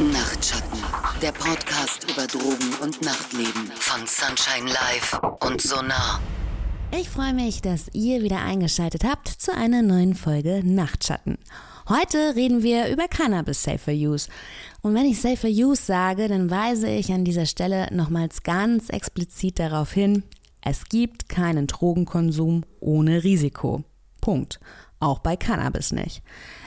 Nachtschatten, der Podcast über Drogen und Nachtleben von Sunshine Live und Sonar. Ich freue mich, dass ihr wieder eingeschaltet habt zu einer neuen Folge Nachtschatten. Heute reden wir über Cannabis Safer Use. Und wenn ich Safer Use sage, dann weise ich an dieser Stelle nochmals ganz explizit darauf hin, es gibt keinen Drogenkonsum ohne Risiko. Punkt. Auch bei Cannabis nicht.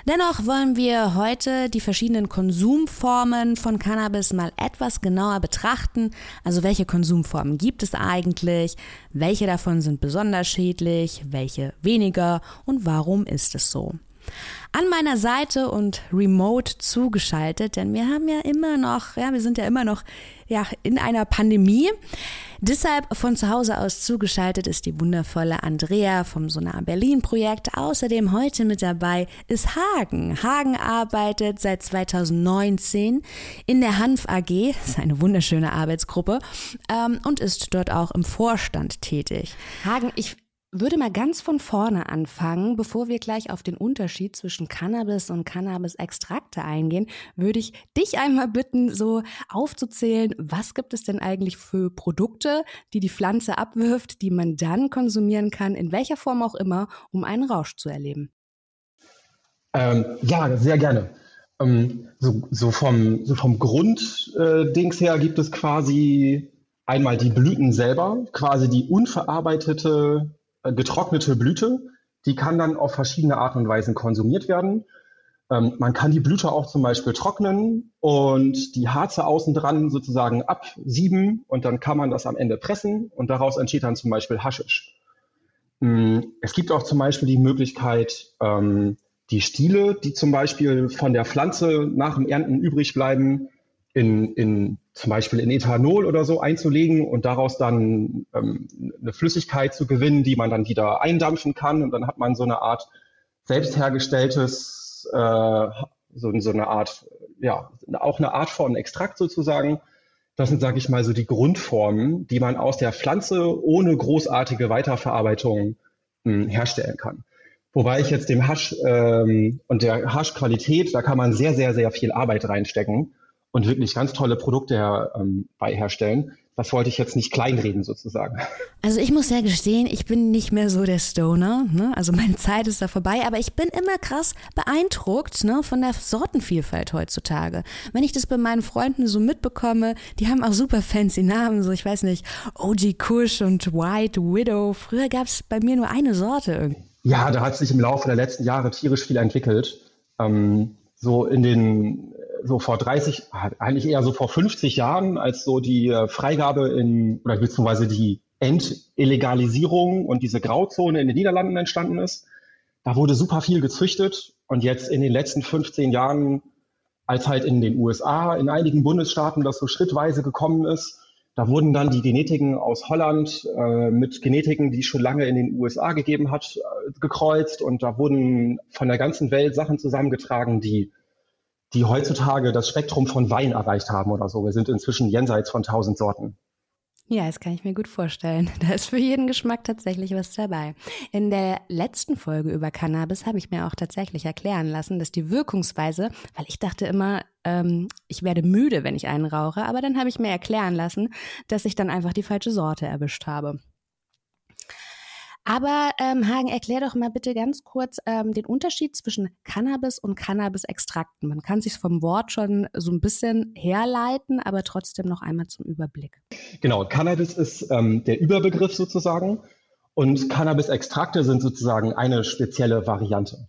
Dennoch wollen wir heute die verschiedenen Konsumformen von Cannabis mal etwas genauer betrachten. Also welche Konsumformen gibt es eigentlich? Welche davon sind besonders schädlich? Welche weniger? Und warum ist es so? An meiner Seite und remote zugeschaltet, denn wir haben ja immer noch, ja, wir sind ja immer noch ja, in einer Pandemie. Deshalb von zu Hause aus zugeschaltet ist die wundervolle Andrea vom Sonar Berlin Projekt. Außerdem heute mit dabei ist Hagen. Hagen arbeitet seit 2019 in der Hanf AG, das ist eine wunderschöne Arbeitsgruppe, ähm, und ist dort auch im Vorstand tätig. Hagen, ich würde mal ganz von vorne anfangen. Bevor wir gleich auf den Unterschied zwischen Cannabis und Cannabis-Extrakte eingehen, würde ich dich einmal bitten, so aufzuzählen, was gibt es denn eigentlich für Produkte, die die Pflanze abwirft, die man dann konsumieren kann, in welcher Form auch immer, um einen Rausch zu erleben? Ähm, ja, sehr gerne. Ähm, so, so, vom, so vom Grunddings äh, her gibt es quasi einmal die Blüten selber, quasi die unverarbeitete getrocknete Blüte. Die kann dann auf verschiedene Arten und Weisen konsumiert werden. Ähm, man kann die Blüte auch zum Beispiel trocknen und die Harze außen dran sozusagen absieben und dann kann man das am Ende pressen und daraus entsteht dann zum Beispiel Haschisch. Mm, es gibt auch zum Beispiel die Möglichkeit, ähm, die Stiele, die zum Beispiel von der Pflanze nach dem Ernten übrig bleiben, in, in zum Beispiel in Ethanol oder so einzulegen und daraus dann ähm, eine Flüssigkeit zu gewinnen, die man dann wieder eindampfen kann. Und dann hat man so eine Art selbst hergestelltes, äh, so, so eine Art, ja, auch eine Art von Extrakt sozusagen. Das sind, sage ich mal, so die Grundformen, die man aus der Pflanze ohne großartige Weiterverarbeitung mh, hm, herstellen kann. Wobei ich jetzt dem Hasch ähm, und der Haschqualität, da kann man sehr, sehr, sehr viel Arbeit reinstecken und wirklich ganz tolle Produkte her, ähm, bei herstellen. Das wollte ich jetzt nicht kleinreden sozusagen. Also ich muss ja gestehen, ich bin nicht mehr so der Stoner. Ne? Also meine Zeit ist da vorbei, aber ich bin immer krass beeindruckt ne, von der Sortenvielfalt heutzutage. Wenn ich das bei meinen Freunden so mitbekomme, die haben auch super fancy Namen, so ich weiß nicht, OG Kush und White Widow. Früher gab es bei mir nur eine Sorte irgendwie. Ja, da hat sich im Laufe der letzten Jahre tierisch viel entwickelt. Ähm, so in den so vor 30, eigentlich eher so vor 50 Jahren, als so die äh, Freigabe in, oder beziehungsweise die Entillegalisierung und diese Grauzone in den Niederlanden entstanden ist. Da wurde super viel gezüchtet und jetzt in den letzten 15 Jahren, als halt in den USA, in einigen Bundesstaaten das so schrittweise gekommen ist, da wurden dann die Genetiken aus Holland äh, mit Genetiken, die es schon lange in den USA gegeben hat, äh, gekreuzt und da wurden von der ganzen Welt Sachen zusammengetragen, die die heutzutage das Spektrum von Wein erreicht haben oder so. Wir sind inzwischen jenseits von tausend Sorten. Ja, das kann ich mir gut vorstellen. Da ist für jeden Geschmack tatsächlich was dabei. In der letzten Folge über Cannabis habe ich mir auch tatsächlich erklären lassen, dass die Wirkungsweise, weil ich dachte immer, ähm, ich werde müde, wenn ich einen rauche, aber dann habe ich mir erklären lassen, dass ich dann einfach die falsche Sorte erwischt habe. Aber ähm, Hagen, erklär doch mal bitte ganz kurz ähm, den Unterschied zwischen Cannabis und Cannabis-Extrakten. Man kann sich vom Wort schon so ein bisschen herleiten, aber trotzdem noch einmal zum Überblick. Genau, Cannabis ist ähm, der Überbegriff sozusagen und Cannabis-Extrakte sind sozusagen eine spezielle Variante.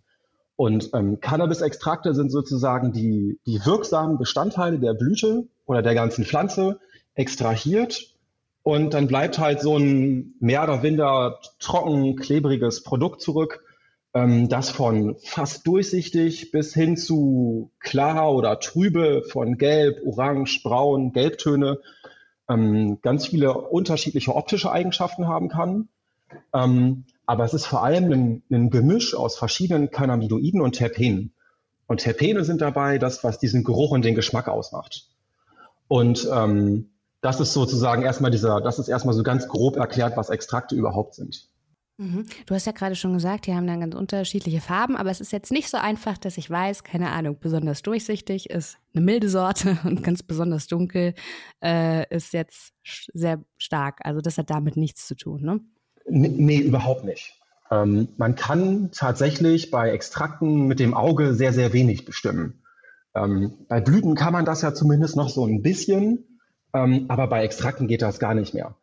Und ähm, Cannabis-Extrakte sind sozusagen die, die wirksamen Bestandteile der Blüte oder der ganzen Pflanze extrahiert und dann bleibt halt so ein mehr oder weniger trocken, klebriges Produkt zurück, ähm, das von fast durchsichtig bis hin zu klar oder trübe, von gelb, orange, braun, gelbtöne, ähm, ganz viele unterschiedliche optische Eigenschaften haben kann. Ähm, aber es ist vor allem ein, ein Gemisch aus verschiedenen Cannabinoiden und Terpenen. Und Terpene sind dabei das, was diesen Geruch und den Geschmack ausmacht. Und ähm, das ist sozusagen erstmal dieser, das ist erstmal so ganz grob erklärt, was Extrakte überhaupt sind. Mhm. Du hast ja gerade schon gesagt, die haben dann ganz unterschiedliche Farben, aber es ist jetzt nicht so einfach, dass ich weiß, keine Ahnung, besonders durchsichtig ist eine milde Sorte und ganz besonders dunkel äh, ist jetzt sehr stark. Also das hat damit nichts zu tun, ne? Nee, überhaupt nicht. Ähm, man kann tatsächlich bei Extrakten mit dem Auge sehr, sehr wenig bestimmen. Ähm, bei Blüten kann man das ja zumindest noch so ein bisschen, ähm, aber bei Extrakten geht das gar nicht mehr.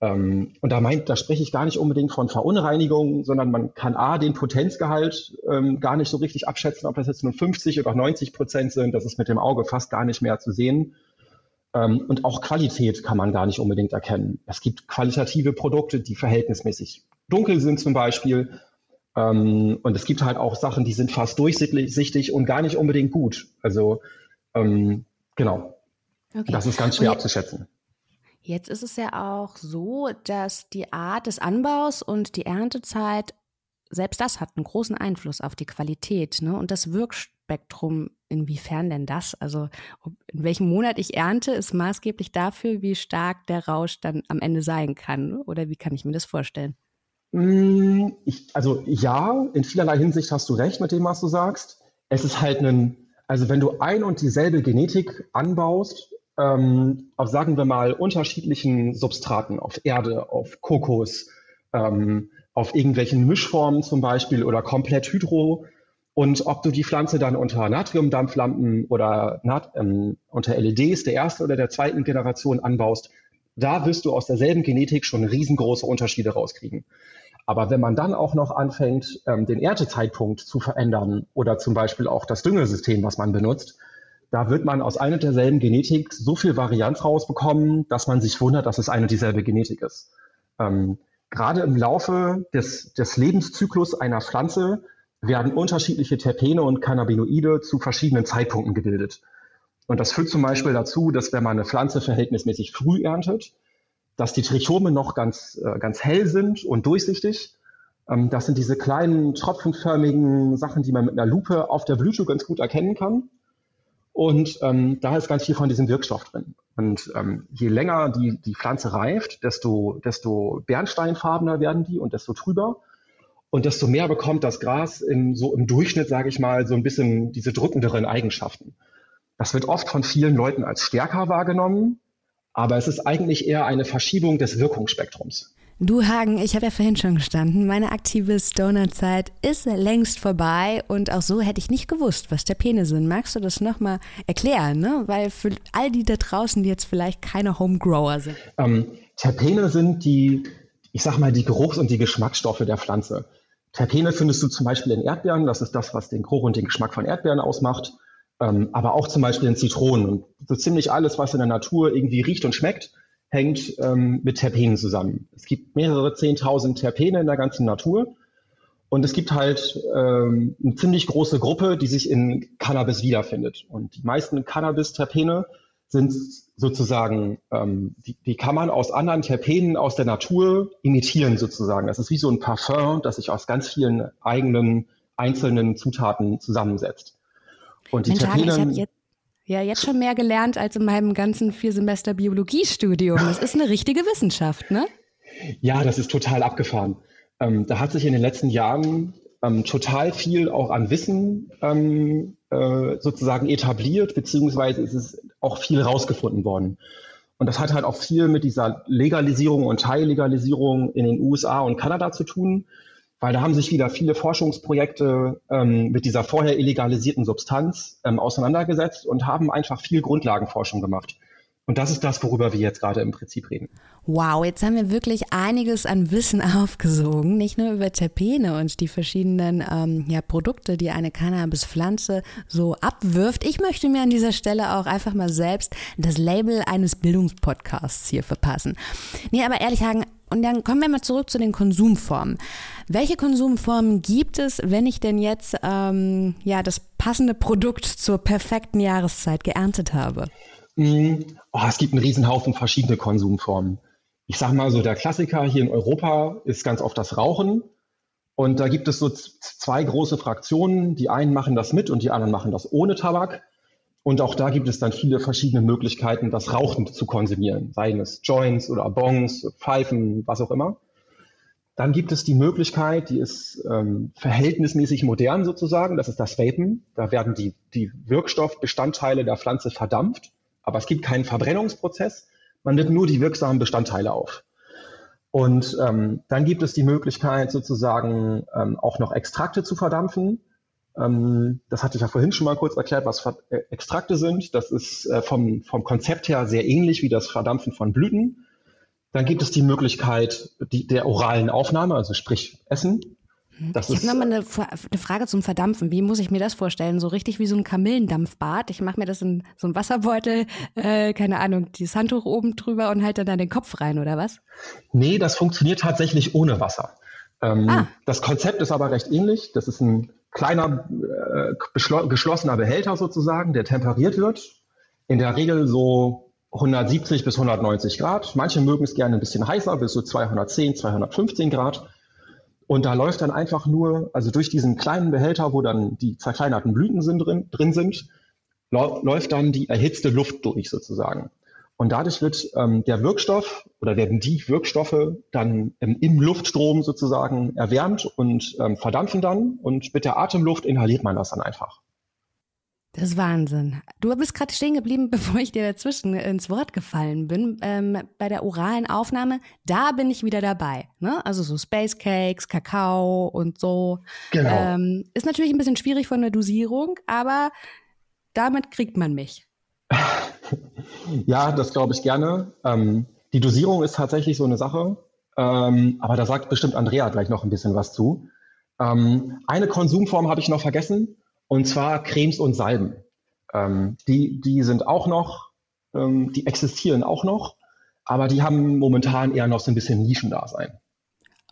Ähm, und da meint, da spreche ich gar nicht unbedingt von Verunreinigung, sondern man kann A, den Potenzgehalt ähm, gar nicht so richtig abschätzen, ob das jetzt nur 50 oder 90 Prozent sind. Das ist mit dem Auge fast gar nicht mehr zu sehen. Ähm, und auch Qualität kann man gar nicht unbedingt erkennen. Es gibt qualitative Produkte, die verhältnismäßig dunkel sind zum Beispiel. Ähm, und es gibt halt auch Sachen, die sind fast durchsichtig und gar nicht unbedingt gut. Also ähm, genau. Okay. Das ist ganz schwer abzuschätzen. Jetzt ist es ja auch so, dass die Art des Anbaus und die Erntezeit, selbst das hat einen großen Einfluss auf die Qualität ne? und das Wirkspektrum. Inwiefern denn das? Also in welchem Monat ich ernte, ist maßgeblich dafür, wie stark der Rausch dann am Ende sein kann. Oder wie kann ich mir das vorstellen? Mm, ich, also ja, in vielerlei Hinsicht hast du recht mit dem, was du sagst. Es ist halt ein, also wenn du ein und dieselbe Genetik anbaust ähm, auf, sagen wir mal, unterschiedlichen Substraten, auf Erde, auf Kokos, ähm, auf irgendwelchen Mischformen zum Beispiel oder komplett hydro. Und ob du die Pflanze dann unter Natriumdampflampen oder Nat ähm, unter LEDs der ersten oder der zweiten Generation anbaust, da wirst du aus derselben Genetik schon riesengroße Unterschiede rauskriegen. Aber wenn man dann auch noch anfängt, ähm, den Erntezeitpunkt zu verändern oder zum Beispiel auch das Düngesystem, was man benutzt, da wird man aus einer derselben Genetik so viel Varianz rausbekommen, dass man sich wundert, dass es eine dieselbe Genetik ist. Ähm, gerade im Laufe des, des Lebenszyklus einer Pflanze werden unterschiedliche Terpene und Cannabinoide zu verschiedenen Zeitpunkten gebildet. Und das führt zum Beispiel dazu, dass wenn man eine Pflanze verhältnismäßig früh erntet, dass die Trichome noch ganz, äh, ganz hell sind und durchsichtig. Ähm, das sind diese kleinen tropfenförmigen Sachen, die man mit einer Lupe auf der Blüte ganz gut erkennen kann. Und ähm, da ist ganz viel von diesem Wirkstoff drin. Und ähm, je länger die, die Pflanze reift, desto, desto bernsteinfarbener werden die und desto trüber. Und desto mehr bekommt das Gras im, so im Durchschnitt, sage ich mal, so ein bisschen diese drückenderen Eigenschaften. Das wird oft von vielen Leuten als stärker wahrgenommen, aber es ist eigentlich eher eine Verschiebung des Wirkungsspektrums. Du Hagen, ich habe ja vorhin schon gestanden, meine aktive Stoner-Zeit ist längst vorbei und auch so hätte ich nicht gewusst, was Terpene sind. Magst du das nochmal erklären? Ne? Weil für all die da draußen, die jetzt vielleicht keine Homegrower sind. Ähm, Terpene sind die, ich sag mal, die Geruchs- und die Geschmacksstoffe der Pflanze. Terpene findest du zum Beispiel in Erdbeeren, das ist das, was den Geruch und den Geschmack von Erdbeeren ausmacht, ähm, aber auch zum Beispiel in Zitronen. Und so ziemlich alles, was in der Natur irgendwie riecht und schmeckt, hängt ähm, mit Terpenen zusammen. Es gibt mehrere Zehntausend Terpene in der ganzen Natur. Und es gibt halt ähm, eine ziemlich große Gruppe, die sich in Cannabis wiederfindet. Und die meisten Cannabis-Terpene sind sozusagen, ähm, die, die kann man aus anderen Terpenen aus der Natur imitieren sozusagen. Das ist wie so ein Parfum, das sich aus ganz vielen eigenen einzelnen Zutaten zusammensetzt. Und die Mensch, Terpene, ja jetzt schon mehr gelernt als in meinem ganzen vier Semester Biologiestudium. Das ist eine richtige Wissenschaft, ne? Ja, das ist total abgefahren. Ähm, da hat sich in den letzten Jahren ähm, total viel auch an Wissen ähm, äh, sozusagen etabliert, beziehungsweise ist es auch viel rausgefunden worden. Und das hat halt auch viel mit dieser Legalisierung und Teillegalisierung in den USA und Kanada zu tun weil da haben sich wieder viele Forschungsprojekte ähm, mit dieser vorher illegalisierten Substanz ähm, auseinandergesetzt und haben einfach viel Grundlagenforschung gemacht. Und das ist das, worüber wir jetzt gerade im Prinzip reden. Wow, jetzt haben wir wirklich einiges an Wissen aufgesogen, nicht nur über Terpene und die verschiedenen ähm, ja, Produkte, die eine Cannabispflanze so abwirft. Ich möchte mir an dieser Stelle auch einfach mal selbst das Label eines Bildungspodcasts hier verpassen. Nee, aber ehrlich Hagen, und dann kommen wir mal zurück zu den Konsumformen. Welche Konsumformen gibt es, wenn ich denn jetzt ähm, ja das passende Produkt zur perfekten Jahreszeit geerntet habe? Oh, es gibt einen Riesenhaufen verschiedene Konsumformen. Ich sage mal so, der Klassiker hier in Europa ist ganz oft das Rauchen. Und da gibt es so zwei große Fraktionen. Die einen machen das mit und die anderen machen das ohne Tabak. Und auch da gibt es dann viele verschiedene Möglichkeiten, das Rauchen zu konsumieren, seien es Joints oder Bongs, Pfeifen, was auch immer. Dann gibt es die Möglichkeit, die ist ähm, verhältnismäßig modern sozusagen, das ist das Vapen. Da werden die, die Wirkstoffbestandteile der Pflanze verdampft, aber es gibt keinen Verbrennungsprozess. Man nimmt nur die wirksamen Bestandteile auf. Und ähm, dann gibt es die Möglichkeit, sozusagen ähm, auch noch Extrakte zu verdampfen. Ähm, das hatte ich ja vorhin schon mal kurz erklärt, was äh, Extrakte sind. Das ist äh, vom, vom Konzept her sehr ähnlich wie das Verdampfen von Blüten. Dann gibt es die Möglichkeit die, der oralen Aufnahme, also sprich Essen. Mhm. Das ich habe nochmal eine, eine Frage zum Verdampfen. Wie muss ich mir das vorstellen? So richtig wie so ein Kamillendampfbad. Ich mache mir das in so einen Wasserbeutel, äh, keine Ahnung, die Handtuch oben drüber und halte dann den Kopf rein, oder was? Nee, das funktioniert tatsächlich ohne Wasser. Ähm, ah. Das Konzept ist aber recht ähnlich. Das ist ein kleiner, äh, geschlossener Behälter sozusagen, der temperiert wird. In der Regel so 170 bis 190 Grad. Manche mögen es gerne ein bisschen heißer, bis so 210, 215 Grad. Und da läuft dann einfach nur, also durch diesen kleinen Behälter, wo dann die zerkleinerten Blüten sind drin, drin sind, läuft dann die erhitzte Luft durch sozusagen. Und dadurch wird ähm, der Wirkstoff oder werden die Wirkstoffe dann ähm, im Luftstrom sozusagen erwärmt und ähm, verdampfen dann. Und mit der Atemluft inhaliert man das dann einfach. Das ist Wahnsinn. Du bist gerade stehen geblieben, bevor ich dir dazwischen ins Wort gefallen bin. Ähm, bei der oralen Aufnahme, da bin ich wieder dabei. Ne? Also so Space Cakes, Kakao und so. Genau. Ähm, ist natürlich ein bisschen schwierig von der Dosierung, aber damit kriegt man mich. ja, das glaube ich gerne. Ähm, die Dosierung ist tatsächlich so eine Sache. Ähm, aber da sagt bestimmt Andrea gleich noch ein bisschen was zu. Ähm, eine Konsumform habe ich noch vergessen und zwar Cremes und Salben. Ähm, die, die sind auch noch, ähm, die existieren auch noch, aber die haben momentan eher noch so ein bisschen Nischendasein.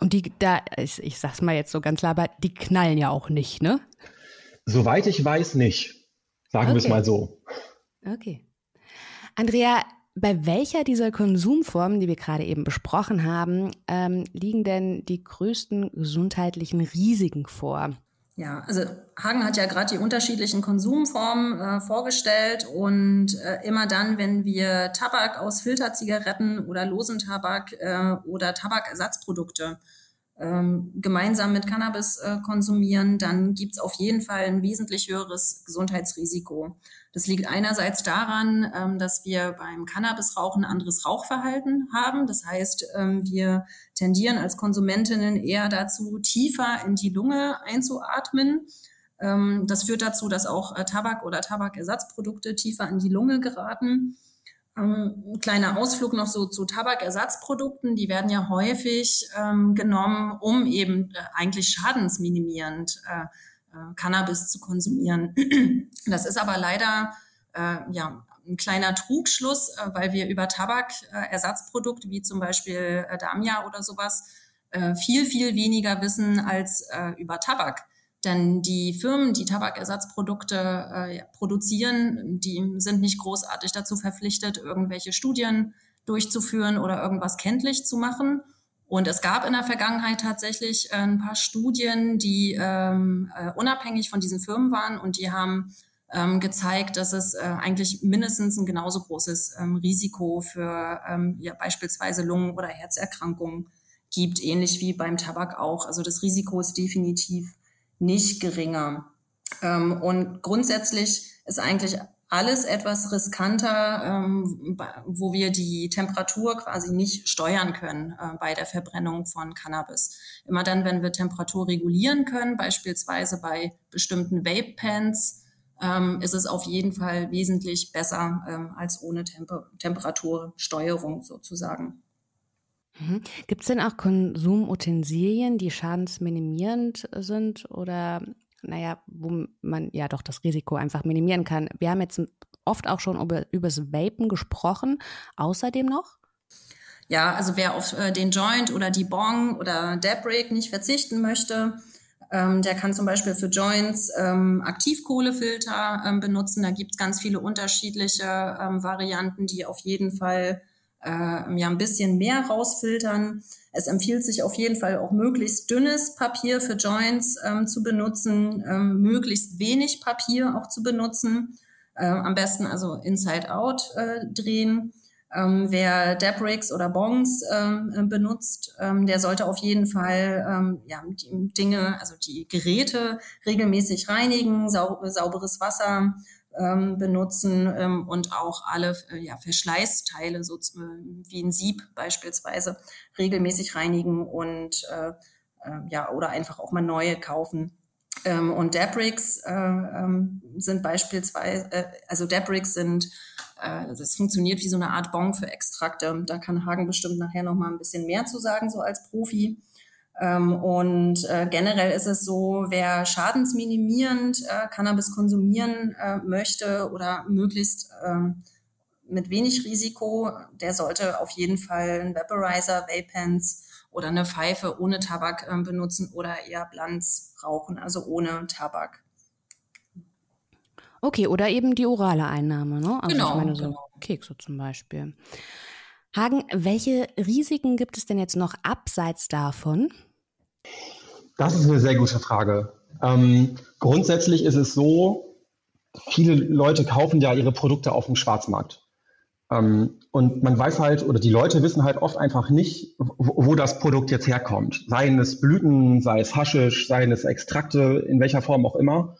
Und die, da, ich, ich sag's mal jetzt so ganz klar, aber die knallen ja auch nicht, ne? Soweit ich weiß, nicht. Sagen okay. wir es mal so. Okay. Andrea, bei welcher dieser Konsumformen, die wir gerade eben besprochen haben, ähm, liegen denn die größten gesundheitlichen Risiken vor? Ja, also Hagen hat ja gerade die unterschiedlichen Konsumformen äh, vorgestellt und äh, immer dann, wenn wir Tabak aus Filterzigaretten oder losen Tabak äh, oder Tabakersatzprodukte ähm, gemeinsam mit Cannabis äh, konsumieren, dann gibt's auf jeden Fall ein wesentlich höheres Gesundheitsrisiko. Das liegt einerseits daran, ähm, dass wir beim Cannabisrauchen ein anderes Rauchverhalten haben. Das heißt, ähm, wir tendieren als Konsumentinnen eher dazu, tiefer in die Lunge einzuatmen. Ähm, das führt dazu, dass auch äh, Tabak oder Tabakersatzprodukte tiefer in die Lunge geraten. Ein kleiner Ausflug noch so zu Tabakersatzprodukten. Die werden ja häufig genommen, um eben äh, eigentlich schadensminimierend äh, äh, Cannabis zu konsumieren. Das ist aber leider äh, ja, ein kleiner Trugschluss, äh, weil wir über Tabakersatzprodukte wie zum Beispiel äh, Damia oder sowas viel, viel weniger wissen als über Tabak. Denn die Firmen, die Tabakersatzprodukte äh, ja, produzieren, die sind nicht großartig dazu verpflichtet, irgendwelche Studien durchzuführen oder irgendwas kenntlich zu machen. Und es gab in der Vergangenheit tatsächlich äh, ein paar Studien, die ähm, äh, unabhängig von diesen Firmen waren und die haben ähm, gezeigt, dass es äh, eigentlich mindestens ein genauso großes ähm, Risiko für ähm, ja, beispielsweise Lungen- oder Herzerkrankungen gibt, ähnlich wie beim Tabak auch. Also das Risiko ist definitiv nicht geringer. Ähm, und grundsätzlich ist eigentlich alles etwas riskanter, ähm, wo wir die Temperatur quasi nicht steuern können äh, bei der Verbrennung von Cannabis. Immer dann, wenn wir Temperatur regulieren können, beispielsweise bei bestimmten Vape-Pens, ähm, ist es auf jeden Fall wesentlich besser als ohne Temper Temperatursteuerung sozusagen. Mhm. Gibt es denn auch Konsumutensilien, die schadensminimierend sind oder naja, wo man ja doch das Risiko einfach minimieren kann. Wir haben jetzt oft auch schon über, übers Vapen gesprochen. Außerdem noch? Ja, also wer auf äh, den Joint oder die Bong oder Dabrick nicht verzichten möchte, ähm, der kann zum Beispiel für Joints ähm, Aktivkohlefilter ähm, benutzen. Da gibt es ganz viele unterschiedliche ähm, Varianten, die auf jeden Fall äh, ja ein bisschen mehr rausfiltern. Es empfiehlt sich auf jeden Fall auch möglichst dünnes Papier für Joints ähm, zu benutzen, ähm, möglichst wenig Papier auch zu benutzen. Ähm, am besten also Inside Out äh, drehen. Ähm, wer Debrix oder Bongs ähm, benutzt, ähm, der sollte auf jeden Fall ähm, ja, die Dinge, also die Geräte regelmäßig reinigen, sau sauberes Wasser ähm, benutzen ähm, und auch alle äh, ja, Verschleißteile, so äh, wie ein Sieb beispielsweise, regelmäßig reinigen und äh, äh, ja, oder einfach auch mal neue kaufen. Ähm, und Debrix äh, ähm, sind beispielsweise, äh, also Debrix sind also es funktioniert wie so eine Art Bon für Extrakte. Da kann Hagen bestimmt nachher noch mal ein bisschen mehr zu sagen, so als Profi. Ähm, und äh, generell ist es so, wer schadensminimierend äh, Cannabis konsumieren äh, möchte oder möglichst ähm, mit wenig Risiko, der sollte auf jeden Fall einen Vaporizer, Vape-Pens oder eine Pfeife ohne Tabak äh, benutzen oder eher Blanz rauchen, also ohne Tabak. Okay, oder eben die orale Einnahme, ne? Also genau, ich meine so genau. Kekse zum Beispiel. Hagen, welche Risiken gibt es denn jetzt noch abseits davon? Das ist eine sehr gute Frage. Ähm, grundsätzlich ist es so, viele Leute kaufen ja ihre Produkte auf dem Schwarzmarkt. Ähm, und man weiß halt, oder die Leute wissen halt oft einfach nicht, wo, wo das Produkt jetzt herkommt. Seien es Blüten, sei es Haschisch, seien es Extrakte, in welcher Form auch immer.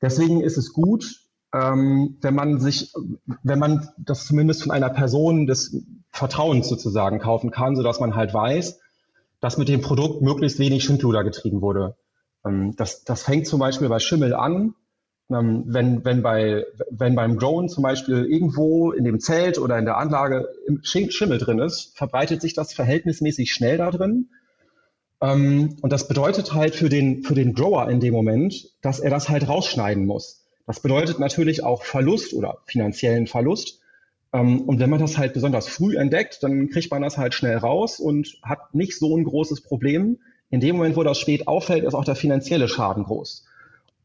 Deswegen ist es gut, ähm, wenn man sich, wenn man das zumindest von einer Person des Vertrauens sozusagen kaufen kann, sodass man halt weiß, dass mit dem Produkt möglichst wenig Schindluder getrieben wurde. Ähm, das, das fängt zum Beispiel bei Schimmel an. Ähm, wenn, wenn, bei, wenn beim Grown zum Beispiel irgendwo in dem Zelt oder in der Anlage Schimmel drin ist, verbreitet sich das verhältnismäßig schnell da drin. Ähm, und das bedeutet halt für den, für den Grower in dem Moment, dass er das halt rausschneiden muss. Das bedeutet natürlich auch Verlust oder finanziellen Verlust. Ähm, und wenn man das halt besonders früh entdeckt, dann kriegt man das halt schnell raus und hat nicht so ein großes Problem. In dem Moment, wo das spät auffällt, ist auch der finanzielle Schaden groß.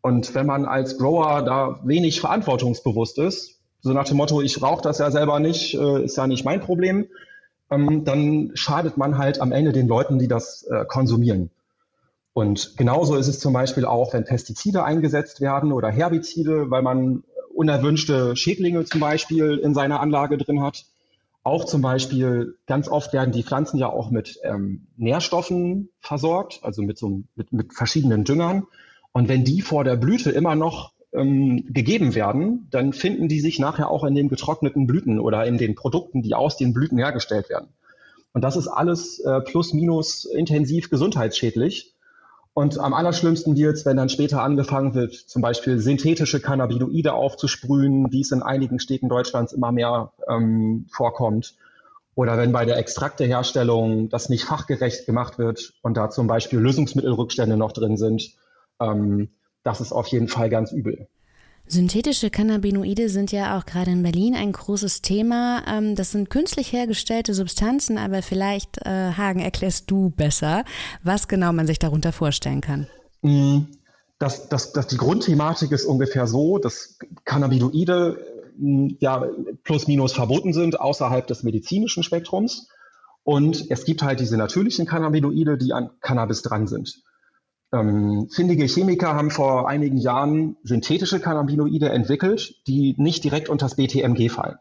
Und wenn man als Grower da wenig verantwortungsbewusst ist, so nach dem Motto, ich rauche das ja selber nicht, äh, ist ja nicht mein Problem, ähm, dann schadet man halt am Ende den Leuten, die das äh, konsumieren. Und genauso ist es zum Beispiel auch, wenn Pestizide eingesetzt werden oder Herbizide, weil man unerwünschte Schädlinge zum Beispiel in seiner Anlage drin hat. Auch zum Beispiel, ganz oft werden die Pflanzen ja auch mit ähm, Nährstoffen versorgt, also mit, so, mit, mit verschiedenen Düngern. Und wenn die vor der Blüte immer noch ähm, gegeben werden, dann finden die sich nachher auch in den getrockneten Blüten oder in den Produkten, die aus den Blüten hergestellt werden. Und das ist alles äh, plus minus intensiv gesundheitsschädlich. Und am allerschlimmsten wird es, wenn dann später angefangen wird, zum Beispiel synthetische Cannabinoide aufzusprühen, wie es in einigen Städten Deutschlands immer mehr ähm, vorkommt. Oder wenn bei der Extrakteherstellung das nicht fachgerecht gemacht wird und da zum Beispiel Lösungsmittelrückstände noch drin sind. Ähm, das ist auf jeden Fall ganz übel. Synthetische Cannabinoide sind ja auch gerade in Berlin ein großes Thema. Ähm, das sind künstlich hergestellte Substanzen, aber vielleicht, äh, Hagen, erklärst du besser, was genau man sich darunter vorstellen kann. Mm, das, das, das, die Grundthematik ist ungefähr so, dass Cannabinoide mm, ja plus minus verboten sind außerhalb des medizinischen Spektrums. Und es gibt halt diese natürlichen Cannabinoide, die an Cannabis dran sind. Ähm, findige Chemiker haben vor einigen Jahren synthetische Cannabinoide entwickelt, die nicht direkt unter das BTMG fallen.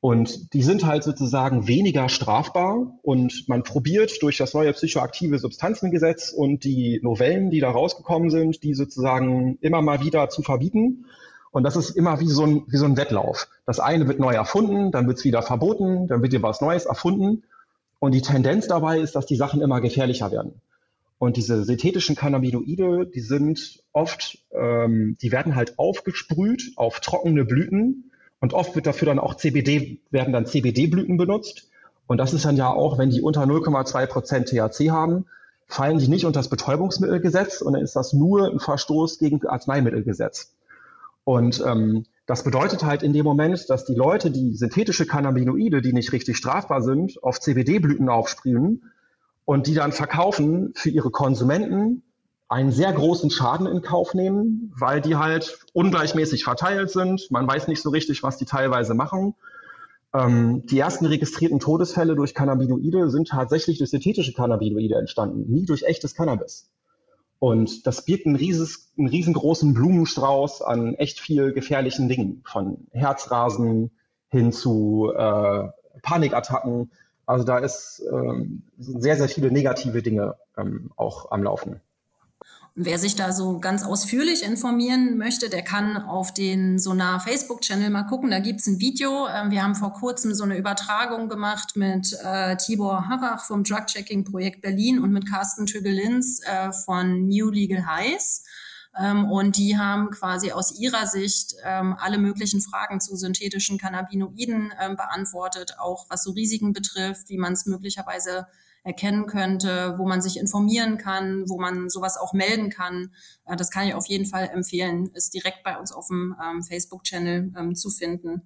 Und die sind halt sozusagen weniger strafbar und man probiert durch das neue psychoaktive Substanzengesetz und die Novellen, die da rausgekommen sind, die sozusagen immer mal wieder zu verbieten. Und das ist immer wie so ein, wie so ein Wettlauf. Das eine wird neu erfunden, dann wird es wieder verboten, dann wird wieder was Neues erfunden. Und die Tendenz dabei ist, dass die Sachen immer gefährlicher werden. Und diese synthetischen Cannabinoide, die sind oft, ähm, die werden halt aufgesprüht auf trockene Blüten und oft wird dafür dann auch CBD, werden dann CBD-Blüten benutzt. Und das ist dann ja auch, wenn die unter 0,2 Prozent THC haben, fallen die nicht unter das Betäubungsmittelgesetz und dann ist das nur ein Verstoß gegen Arzneimittelgesetz. Und ähm, das bedeutet halt in dem Moment, dass die Leute, die synthetische Cannabinoide, die nicht richtig strafbar sind, auf CBD-Blüten aufsprühen, und die dann verkaufen für ihre Konsumenten einen sehr großen Schaden in Kauf nehmen, weil die halt ungleichmäßig verteilt sind. Man weiß nicht so richtig, was die teilweise machen. Ähm, die ersten registrierten Todesfälle durch Cannabinoide sind tatsächlich durch synthetische Cannabinoide entstanden, nie durch echtes Cannabis. Und das birgt einen, rieses, einen riesengroßen Blumenstrauß an echt viel gefährlichen Dingen, von Herzrasen hin zu äh, Panikattacken. Also da ist ähm, sehr, sehr viele negative Dinge ähm, auch am Laufen. Wer sich da so ganz ausführlich informieren möchte, der kann auf den Sonar Facebook-Channel mal gucken. Da gibt's ein Video. Ähm, wir haben vor kurzem so eine Übertragung gemacht mit äh, Tibor Harrach vom Drug-Checking-Projekt Berlin und mit Carsten Tögelins äh, von New Legal Highs. Ähm, und die haben quasi aus ihrer Sicht ähm, alle möglichen Fragen zu synthetischen Cannabinoiden ähm, beantwortet, auch was so Risiken betrifft, wie man es möglicherweise erkennen könnte, wo man sich informieren kann, wo man sowas auch melden kann. Äh, das kann ich auf jeden Fall empfehlen, ist direkt bei uns auf dem ähm, Facebook-Channel ähm, zu finden.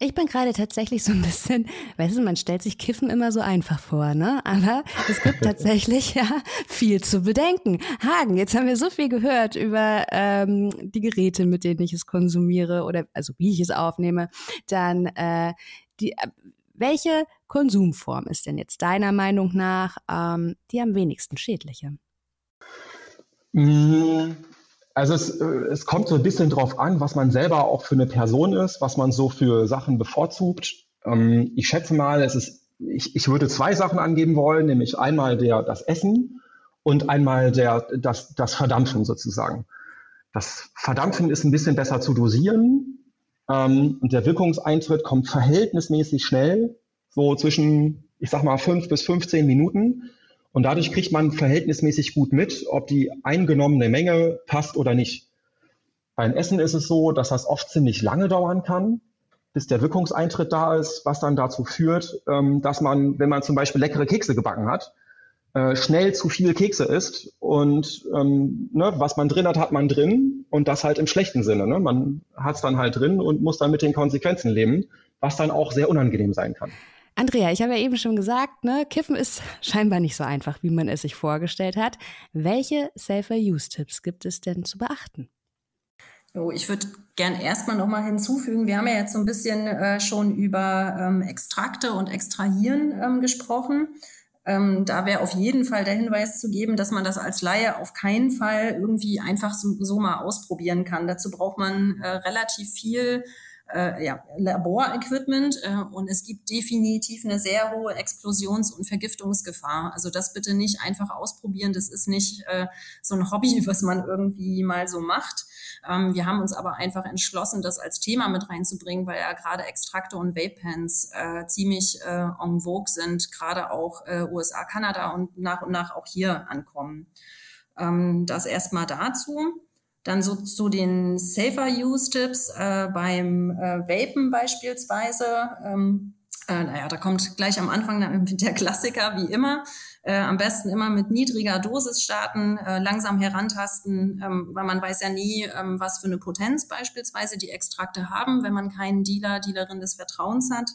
Ich bin gerade tatsächlich so ein bisschen, weißt du, man stellt sich Kiffen immer so einfach vor, ne? Aber es gibt tatsächlich ja viel zu bedenken. Hagen, jetzt haben wir so viel gehört über ähm, die Geräte, mit denen ich es konsumiere oder also wie ich es aufnehme. Dann äh, die, äh, welche Konsumform ist denn jetzt deiner Meinung nach ähm, die am wenigsten schädliche? Mm, also es, äh, es kommt so ein bisschen drauf an, was man selber auch für eine Person ist, was man so für Sachen bevorzugt. Ähm, ich schätze mal, es ist, ich, ich würde zwei Sachen angeben wollen, nämlich einmal der, das Essen und einmal der, das, das Verdampfen sozusagen. Das Verdampfen ist ein bisschen besser zu dosieren, ähm, und der Wirkungseintritt kommt verhältnismäßig schnell, so zwischen, ich sag mal, fünf bis 15 Minuten. Und dadurch kriegt man verhältnismäßig gut mit, ob die eingenommene Menge passt oder nicht. Beim Essen ist es so, dass das oft ziemlich lange dauern kann, bis der Wirkungseintritt da ist, was dann dazu führt, ähm, dass man, wenn man zum Beispiel leckere Kekse gebacken hat, äh, schnell zu viel Kekse isst und ähm, ne, was man drin hat, hat man drin und das halt im schlechten Sinne. Ne? Man hat es dann halt drin und muss dann mit den Konsequenzen leben, was dann auch sehr unangenehm sein kann. Andrea, ich habe ja eben schon gesagt, ne, Kiffen ist scheinbar nicht so einfach, wie man es sich vorgestellt hat. Welche Safer-Use-Tipps gibt es denn zu beachten? Oh, ich würde gern erstmal nochmal hinzufügen, wir haben ja jetzt so ein bisschen äh, schon über ähm, Extrakte und Extrahieren ähm, gesprochen. Ähm, da wäre auf jeden Fall der Hinweis zu geben, dass man das als Laie auf keinen Fall irgendwie einfach so, so mal ausprobieren kann. Dazu braucht man äh, relativ viel äh, ja, Laborequipment äh, und es gibt definitiv eine sehr hohe Explosions- und Vergiftungsgefahr. Also das bitte nicht einfach ausprobieren. Das ist nicht äh, so ein Hobby, was man irgendwie mal so macht. Ähm, wir haben uns aber einfach entschlossen, das als Thema mit reinzubringen, weil ja gerade Extrakte und Vape-Pens äh, ziemlich äh, en vogue sind, gerade auch äh, USA, Kanada und nach und nach auch hier ankommen. Ähm, das erstmal dazu. Dann so zu den Safer-Use-Tipps äh, beim äh, Vapen beispielsweise. Ähm, äh, naja, da kommt gleich am Anfang der Klassiker, wie immer. Äh, am besten immer mit niedriger Dosis starten, äh, langsam herantasten, ähm, weil man weiß ja nie, ähm, was für eine Potenz beispielsweise die Extrakte haben, wenn man keinen Dealer, Dealerin des Vertrauens hat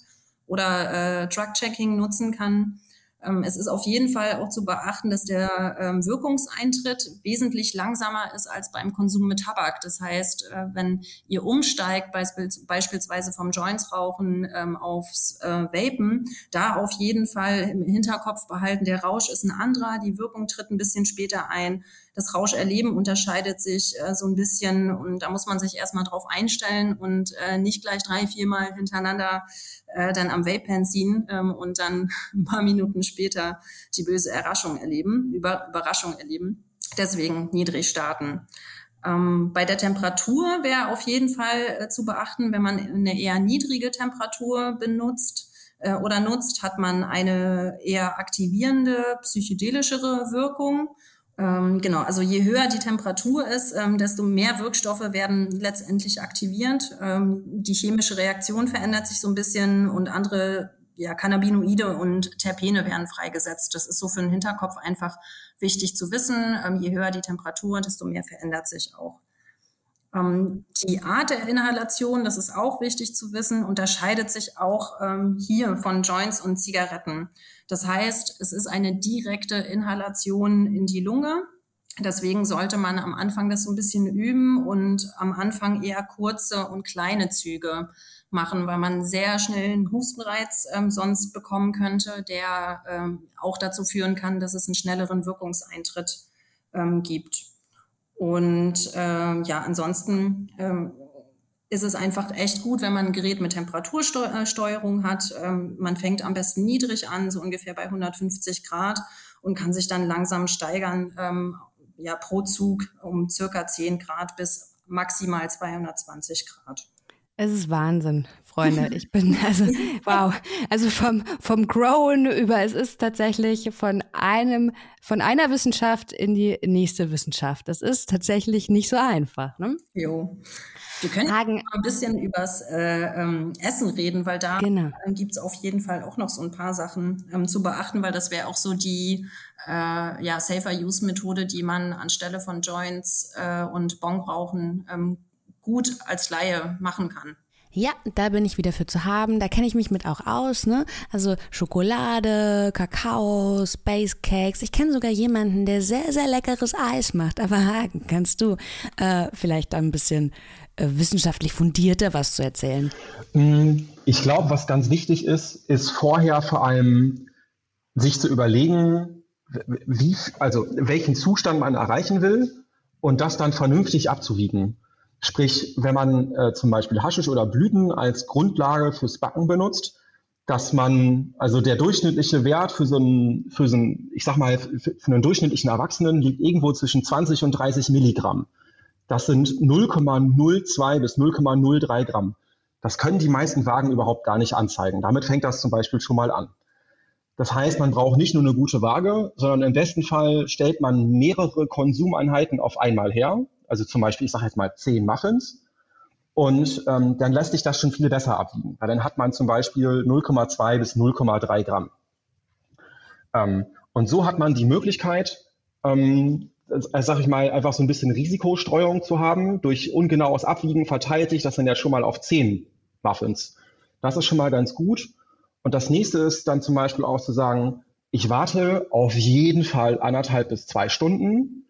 oder äh, Drug-Checking nutzen kann. Ähm, es ist auf jeden Fall auch zu beachten, dass der ähm, Wirkungseintritt wesentlich langsamer ist als beim Konsum mit Tabak. Das heißt, äh, wenn ihr umsteigt, beispielsweise vom Jointsrauchen ähm, aufs äh, Vapen, da auf jeden Fall im Hinterkopf behalten, der Rausch ist ein anderer, die Wirkung tritt ein bisschen später ein. Das Rauscherleben unterscheidet sich äh, so ein bisschen und da muss man sich erstmal drauf einstellen und nicht gleich drei, viermal hintereinander dann am Vape-Pen ziehen und dann ein paar Minuten später später die böse Erraschung erleben, Über Überraschung erleben. Deswegen niedrig starten. Ähm, bei der Temperatur wäre auf jeden Fall äh, zu beachten, wenn man eine eher niedrige Temperatur benutzt äh, oder nutzt, hat man eine eher aktivierende, psychedelischere Wirkung. Ähm, genau, also je höher die Temperatur ist, ähm, desto mehr Wirkstoffe werden letztendlich aktivierend. Ähm, die chemische Reaktion verändert sich so ein bisschen und andere ja, Cannabinoide und Terpene werden freigesetzt. Das ist so für den Hinterkopf einfach wichtig zu wissen. Ähm, je höher die Temperatur, desto mehr verändert sich auch. Ähm, die Art der Inhalation, das ist auch wichtig zu wissen, unterscheidet sich auch ähm, hier von Joints und Zigaretten. Das heißt, es ist eine direkte Inhalation in die Lunge. Deswegen sollte man am Anfang das so ein bisschen üben und am Anfang eher kurze und kleine Züge machen, weil man sehr schnell einen Hustenreiz ähm, sonst bekommen könnte, der ähm, auch dazu führen kann, dass es einen schnelleren Wirkungseintritt ähm, gibt. Und ähm, ja, ansonsten ähm, ist es einfach echt gut, wenn man ein Gerät mit Temperatursteuerung hat. Ähm, man fängt am besten niedrig an, so ungefähr bei 150 Grad und kann sich dann langsam steigern, ähm, ja, pro Zug um circa 10 Grad bis maximal 220 Grad. Es ist Wahnsinn, Freunde. Ich bin also wow. Also vom vom Growen über es ist tatsächlich von einem von einer Wissenschaft in die nächste Wissenschaft. Das ist tatsächlich nicht so einfach. Ne? Jo. Wir können Hagen. ein bisschen übers äh, ähm, Essen reden, weil da genau. gibt es auf jeden Fall auch noch so ein paar Sachen ähm, zu beachten, weil das wäre auch so die äh, ja, Safer-Use-Methode, die man anstelle von Joints äh, und Bongrauchen ähm, gut als Laie machen kann. Ja, da bin ich wieder für zu haben. Da kenne ich mich mit auch aus, ne? Also Schokolade, Kakao, Space Cakes. Ich kenne sogar jemanden, der sehr, sehr leckeres Eis macht. Aber Hagen, kannst du äh, vielleicht da ein bisschen äh, wissenschaftlich fundierter was zu erzählen? Mm, ich glaube, was ganz wichtig ist, ist vorher vor allem sich zu überlegen, wie, also welchen Zustand man erreichen will und das dann vernünftig abzuwiegen. Sprich, wenn man äh, zum Beispiel Haschisch oder Blüten als Grundlage fürs Backen benutzt, dass man, also der durchschnittliche Wert für so einen, für so einen, ich sag mal, für, einen durchschnittlichen Erwachsenen liegt irgendwo zwischen 20 und 30 Milligramm. Das sind 0,02 bis 0,03 Gramm. Das können die meisten Wagen überhaupt gar nicht anzeigen. Damit fängt das zum Beispiel schon mal an. Das heißt, man braucht nicht nur eine gute Waage, sondern im besten Fall stellt man mehrere Konsumeinheiten auf einmal her also zum Beispiel, ich sage jetzt mal zehn Muffins, und ähm, dann lässt sich das schon viel besser abwiegen, weil dann hat man zum Beispiel 0,2 bis 0,3 Gramm. Ähm, und so hat man die Möglichkeit, ähm, äh, sag ich mal, einfach so ein bisschen Risikostreuung zu haben. Durch ungenaues Abwiegen verteilt sich das dann ja schon mal auf 10 Muffins. Das ist schon mal ganz gut. Und das nächste ist dann zum Beispiel auch zu sagen, ich warte auf jeden Fall anderthalb bis zwei Stunden,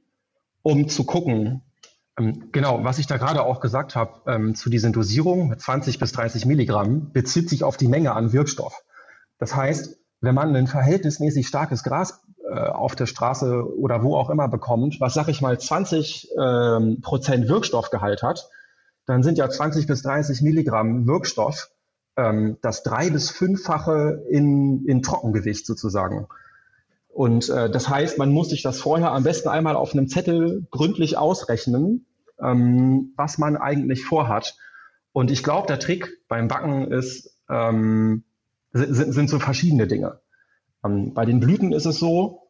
um zu gucken, genau, was ich da gerade auch gesagt habe ähm, zu diesen Dosierungen mit 20 bis 30 Milligramm bezieht sich auf die Menge an Wirkstoff. Das heißt, wenn man ein verhältnismäßig starkes Gras äh, auf der Straße oder wo auch immer bekommt, was sag ich mal 20 ähm, Prozent Wirkstoffgehalt hat, dann sind ja 20 bis 30 Milligramm Wirkstoff ähm, das drei bis fünffache in, in Trockengewicht sozusagen. Und äh, das heißt, man muss sich das vorher am besten einmal auf einem Zettel gründlich ausrechnen, ähm, was man eigentlich vorhat. Und ich glaube, der Trick beim Backen ist, ähm, sind, sind so verschiedene Dinge. Ähm, bei den Blüten ist es so,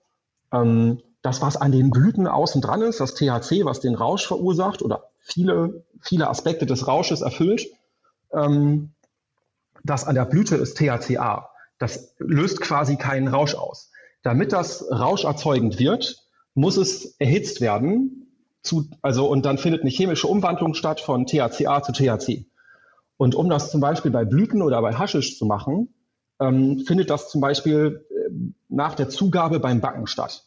ähm, das, was an den Blüten außen dran ist, das THC, was den Rausch verursacht oder viele, viele Aspekte des Rausches erfüllt, ähm, das an der Blüte ist THCA. Das löst quasi keinen Rausch aus. Damit das rauscherzeugend wird, muss es erhitzt werden. Zu, also, und dann findet eine chemische Umwandlung statt von THCA zu THC. Und um das zum Beispiel bei Blüten oder bei Haschisch zu machen, ähm, findet das zum Beispiel äh, nach der Zugabe beim Backen statt.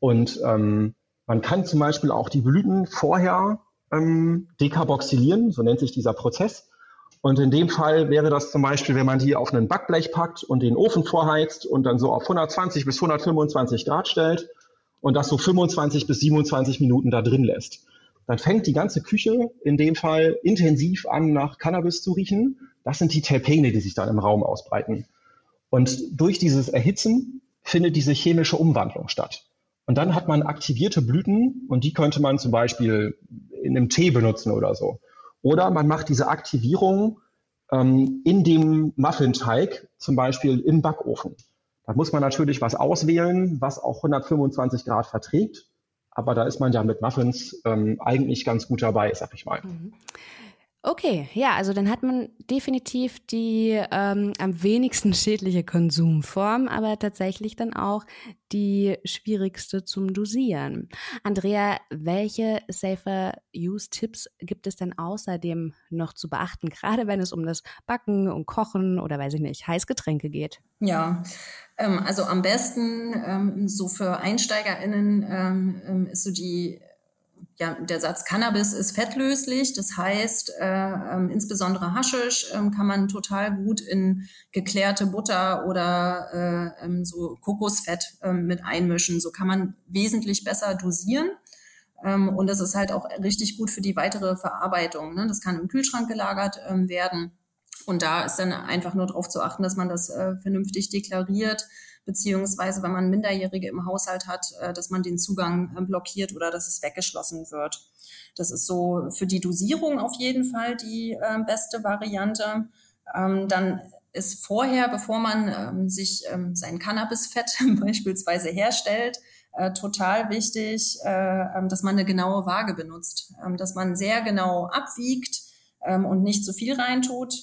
Und ähm, man kann zum Beispiel auch die Blüten vorher ähm, dekarboxylieren, so nennt sich dieser Prozess. Und in dem Fall wäre das zum Beispiel, wenn man die auf einen Backblech packt und den Ofen vorheizt und dann so auf 120 bis 125 Grad stellt und das so 25 bis 27 Minuten da drin lässt. Dann fängt die ganze Küche in dem Fall intensiv an, nach Cannabis zu riechen. Das sind die Terpene, die sich dann im Raum ausbreiten. Und durch dieses Erhitzen findet diese chemische Umwandlung statt. Und dann hat man aktivierte Blüten und die könnte man zum Beispiel in einem Tee benutzen oder so. Oder man macht diese Aktivierung ähm, in dem Muffinteig, zum Beispiel im Backofen. Da muss man natürlich was auswählen, was auch 125 Grad verträgt. Aber da ist man ja mit Muffins ähm, eigentlich ganz gut dabei, sag ich mal. Mhm. Okay, ja, also dann hat man definitiv die ähm, am wenigsten schädliche Konsumform, aber tatsächlich dann auch die schwierigste zum Dosieren. Andrea, welche Safer Use Tipps gibt es denn außerdem noch zu beachten, gerade wenn es um das Backen und Kochen oder weiß ich nicht, Heißgetränke geht? Ja, ähm, also am besten ähm, so für EinsteigerInnen ähm, ähm ist so die ja, der Satz Cannabis ist fettlöslich. Das heißt, äh, äh, insbesondere Haschisch äh, kann man total gut in geklärte Butter oder äh, ähm, so Kokosfett ähm, mit einmischen. So kann man wesentlich besser dosieren. Ähm, und das ist halt auch richtig gut für die weitere Verarbeitung. Ne? Das kann im Kühlschrank gelagert ähm, werden. Und da ist dann einfach nur darauf zu achten, dass man das äh, vernünftig deklariert, beziehungsweise wenn man Minderjährige im Haushalt hat, äh, dass man den Zugang äh, blockiert oder dass es weggeschlossen wird. Das ist so für die Dosierung auf jeden Fall die äh, beste Variante. Ähm, dann ist vorher, bevor man ähm, sich ähm, sein Cannabisfett beispielsweise herstellt, äh, total wichtig, ähm, dass man eine genaue Waage benutzt, ähm, dass man sehr genau abwiegt ähm, und nicht zu viel reintut.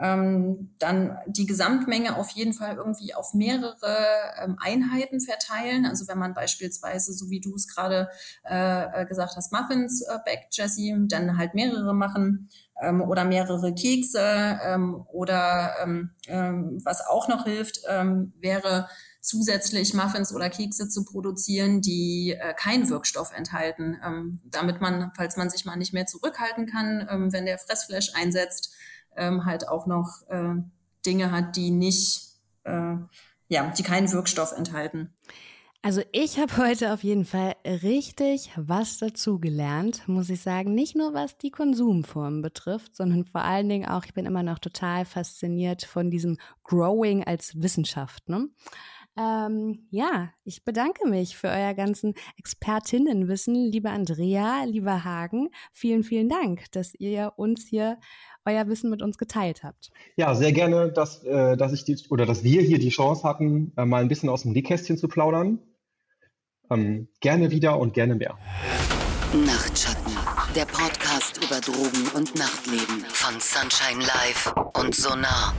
Ähm, dann die Gesamtmenge auf jeden Fall irgendwie auf mehrere ähm, Einheiten verteilen. Also wenn man beispielsweise, so wie du es gerade äh, äh gesagt hast, Muffins äh, backt, Jesse, dann halt mehrere machen ähm, oder mehrere Kekse ähm, oder ähm, ähm, was auch noch hilft, ähm, wäre zusätzlich Muffins oder Kekse zu produzieren, die äh, keinen Wirkstoff enthalten, ähm, damit man, falls man sich mal nicht mehr zurückhalten kann, ähm, wenn der Fressflash einsetzt, ähm, halt auch noch äh, Dinge hat, die nicht, äh, ja, die keinen Wirkstoff enthalten. Also ich habe heute auf jeden Fall richtig was dazugelernt, muss ich sagen. Nicht nur was die Konsumformen betrifft, sondern vor allen Dingen auch, ich bin immer noch total fasziniert von diesem Growing als Wissenschaft. Ne? Ähm, ja, ich bedanke mich für euer ganzen Expertinnenwissen, liebe Andrea, lieber Hagen. Vielen, vielen Dank, dass ihr uns hier euer Wissen mit uns geteilt habt. Ja, sehr gerne, dass, äh, dass ich die, oder dass wir hier die Chance hatten, äh, mal ein bisschen aus dem Nähkästchen zu plaudern. Ähm, gerne wieder und gerne mehr. Nachtschatten, der Podcast über Drogen und Nachtleben von Sunshine Live und Sonar.